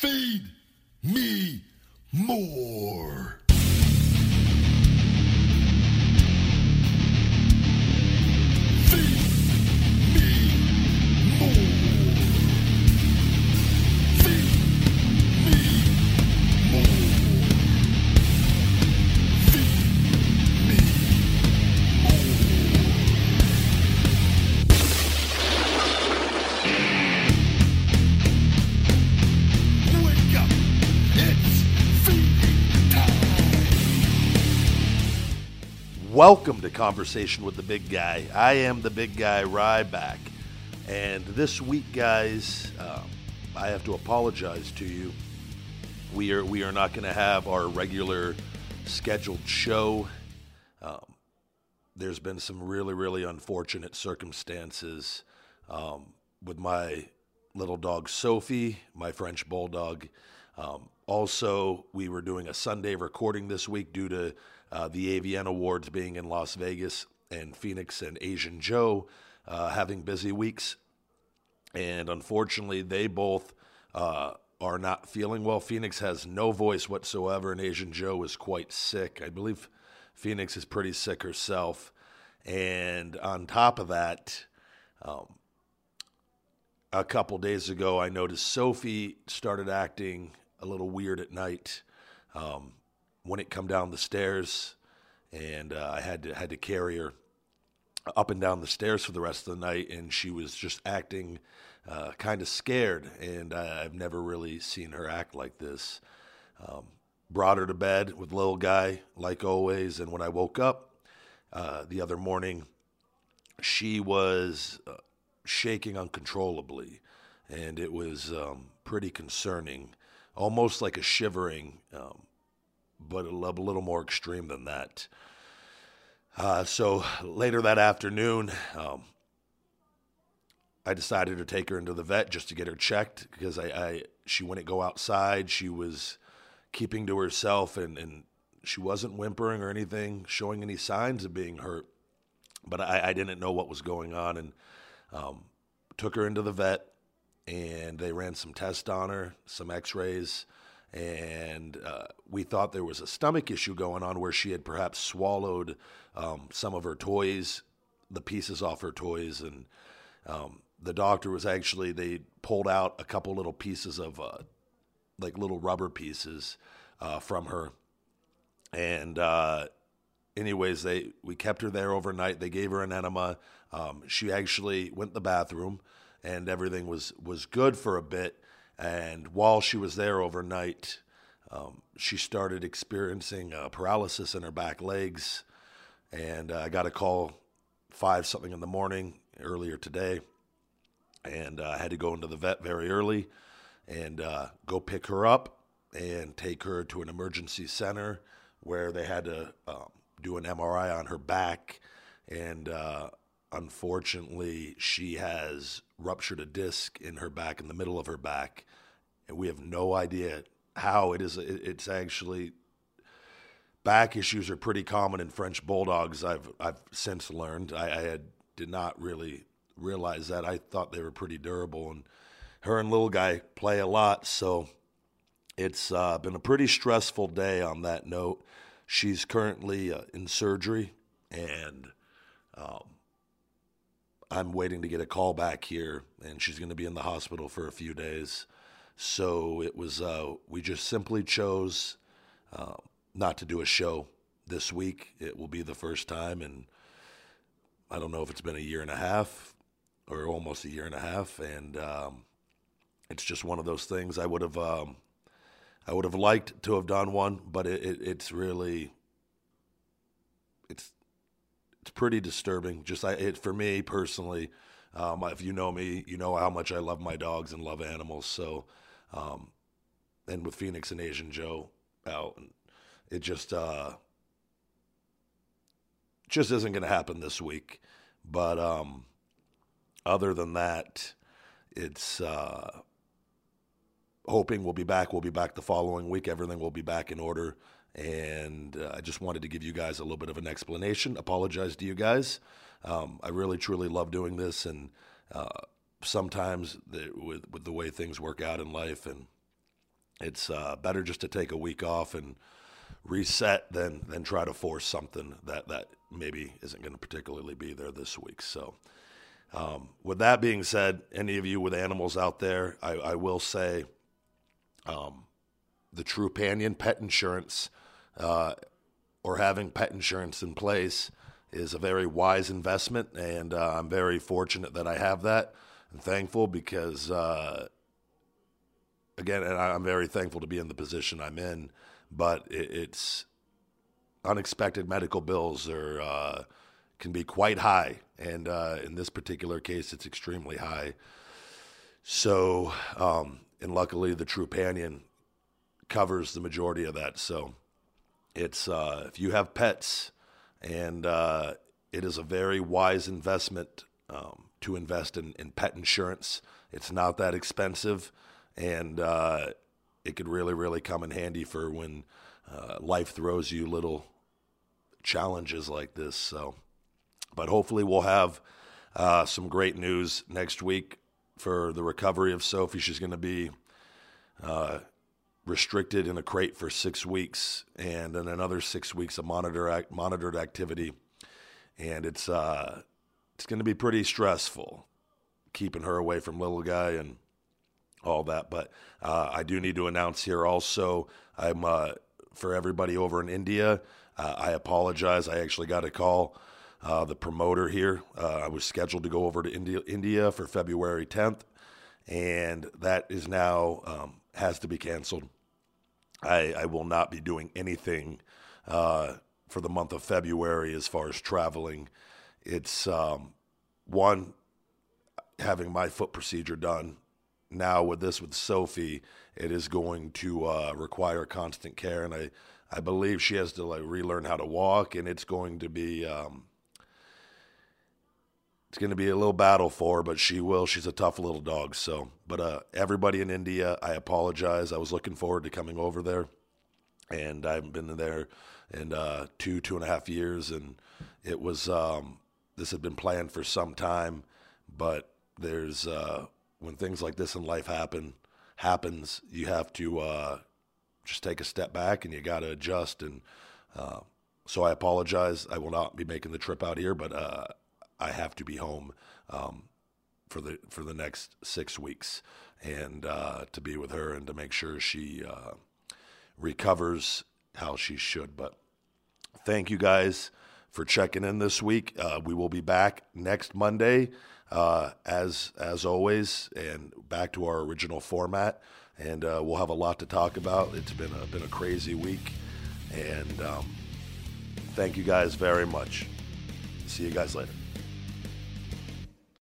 Feed me more. Welcome to Conversation with the Big Guy. I am the Big Guy Ryback. And this week, guys, um, I have to apologize to you. We are we are not going to have our regular scheduled show. Um, there's been some really really unfortunate circumstances um, with my little dog Sophie, my French bulldog. Um, also, we were doing a Sunday recording this week due to uh, the AVN Awards being in Las Vegas and Phoenix and Asian Joe uh, having busy weeks. And unfortunately, they both uh, are not feeling well. Phoenix has no voice whatsoever, and Asian Joe is quite sick. I believe Phoenix is pretty sick herself. And on top of that, um, a couple days ago, I noticed Sophie started acting a little weird at night. Um, when it come down the stairs, and uh, I had to had to carry her up and down the stairs for the rest of the night, and she was just acting uh, kind of scared, and I, I've never really seen her act like this. Um, brought her to bed with little guy, like always, and when I woke up uh, the other morning, she was uh, shaking uncontrollably, and it was um, pretty concerning, almost like a shivering, um, but a, little more extreme than that. Uh, so later that afternoon, um, I decided to take her into the vet just to get her checked because I, I she wouldn't go outside. She was keeping to herself and, and she wasn't whimpering or anything, showing any signs of being hurt. But I, I didn't know what was going on and um, took her into the vet and they ran some tests on her, some x-rays, and uh, we thought there was a stomach issue going on where she had perhaps swallowed um, some of her toys, the pieces off her toys, and um, the doctor was actually they pulled out a couple little pieces of uh, like little rubber pieces uh, from her, and uh, anyways, they we kept her there overnight. They gave her an enema. Um, she actually went to the bathroom, and everything was was good for a bit. And while she was there overnight, um, she started experiencing uh, paralysis in her back legs. And uh, I got a call five something in the morning earlier today, and uh, I had to go into the vet very early and uh, go pick her up and take her to an emergency center where they had to um, do an MRI on her back. And uh, unfortunately, she has ruptured a disc in her back, in the middle of her back. And we have no idea how it is. It's actually back issues are pretty common in French bulldogs. I've I've since learned. I, I had did not really realize that. I thought they were pretty durable, and her and little guy play a lot. So it's uh, been a pretty stressful day on that note. She's currently uh, in surgery, and um, I'm waiting to get a call back here, and she's going to be in the hospital for a few days. So it was, uh, we just simply chose uh, not to do a show this week. It will be the first time, and I don't know if it's been a year and a half or almost a year and a half, and um, it's just one of those things. I would have, um, I would have liked to have done one, but it, it, it's really, it's it's pretty disturbing. Just I, it for me personally. Um, if you know me, you know how much I love my dogs and love animals. So, um, and with Phoenix and Asian Joe out, it just uh, just isn't going to happen this week. But um, other than that, it's uh, hoping we'll be back. We'll be back the following week. Everything will be back in order. And uh, I just wanted to give you guys a little bit of an explanation. Apologize to you guys. Um, I really, truly love doing this. And uh, sometimes the, with, with the way things work out in life and it's uh, better just to take a week off and reset than than try to force something that that maybe isn't going to particularly be there this week. So. Um, with that being said, any of you with animals out there, I, I will say um, the Trupanion pet insurance uh, or having pet insurance in place is a very wise investment, and uh, I'm very fortunate that I have that thankful because, uh, again, and I'm very thankful to be in the position I'm in, but it, it's unexpected medical bills are uh, can be quite high, and uh, in this particular case, it's extremely high. So, um, and luckily, the Trupanion covers the majority of that. So, it's uh, if you have pets, and uh, it is a very wise investment um, to invest in, in pet insurance. It's not that expensive, and uh, it could really, really come in handy for when uh, life throws you little challenges like this. So, but hopefully, we'll have uh, some great news next week for the recovery of Sophie. She's going to be uh, restricted in a crate for six weeks, and then another six weeks of monitor monitored activity, and it's uh, it's going to be pretty stressful keeping her away from little guy and all that. But uh, I do need to announce here also, I'm uh, for everybody over in India. Uh, I apologize. I actually got a call. Uh, the promoter here. Uh, I was scheduled to go over to India, India for February 10th, and that is now um, has to be canceled. I, I will not be doing anything uh, for the month of February as far as traveling. It's um, one having my foot procedure done. Now with this with Sophie, it is going to uh, require constant care, and I I believe she has to like relearn how to walk, and it's going to be um, it's going to be a little battle for her, but she will. She's a tough little dog. So, but uh, everybody in India, I apologize. I was looking forward to coming over there, and I haven't been there in uh, two, two and a half years, and it was um, this had been planned for some time, but there's uh, when things like this in life happen happens, you have to uh, just take a step back and you got to adjust. And uh, so I apologize. I will not be making the trip out here, but uh, I have to be home um, for the for the next six weeks and uh, to be with her and to make sure she uh, recovers how she should. But thank you guys for checking in this week. Uh, we will be back next Monday, uh, as as always, and back to our original format. And uh, we'll have a lot to talk about. It's been a been a crazy week, and um, thank you guys very much. See you guys later.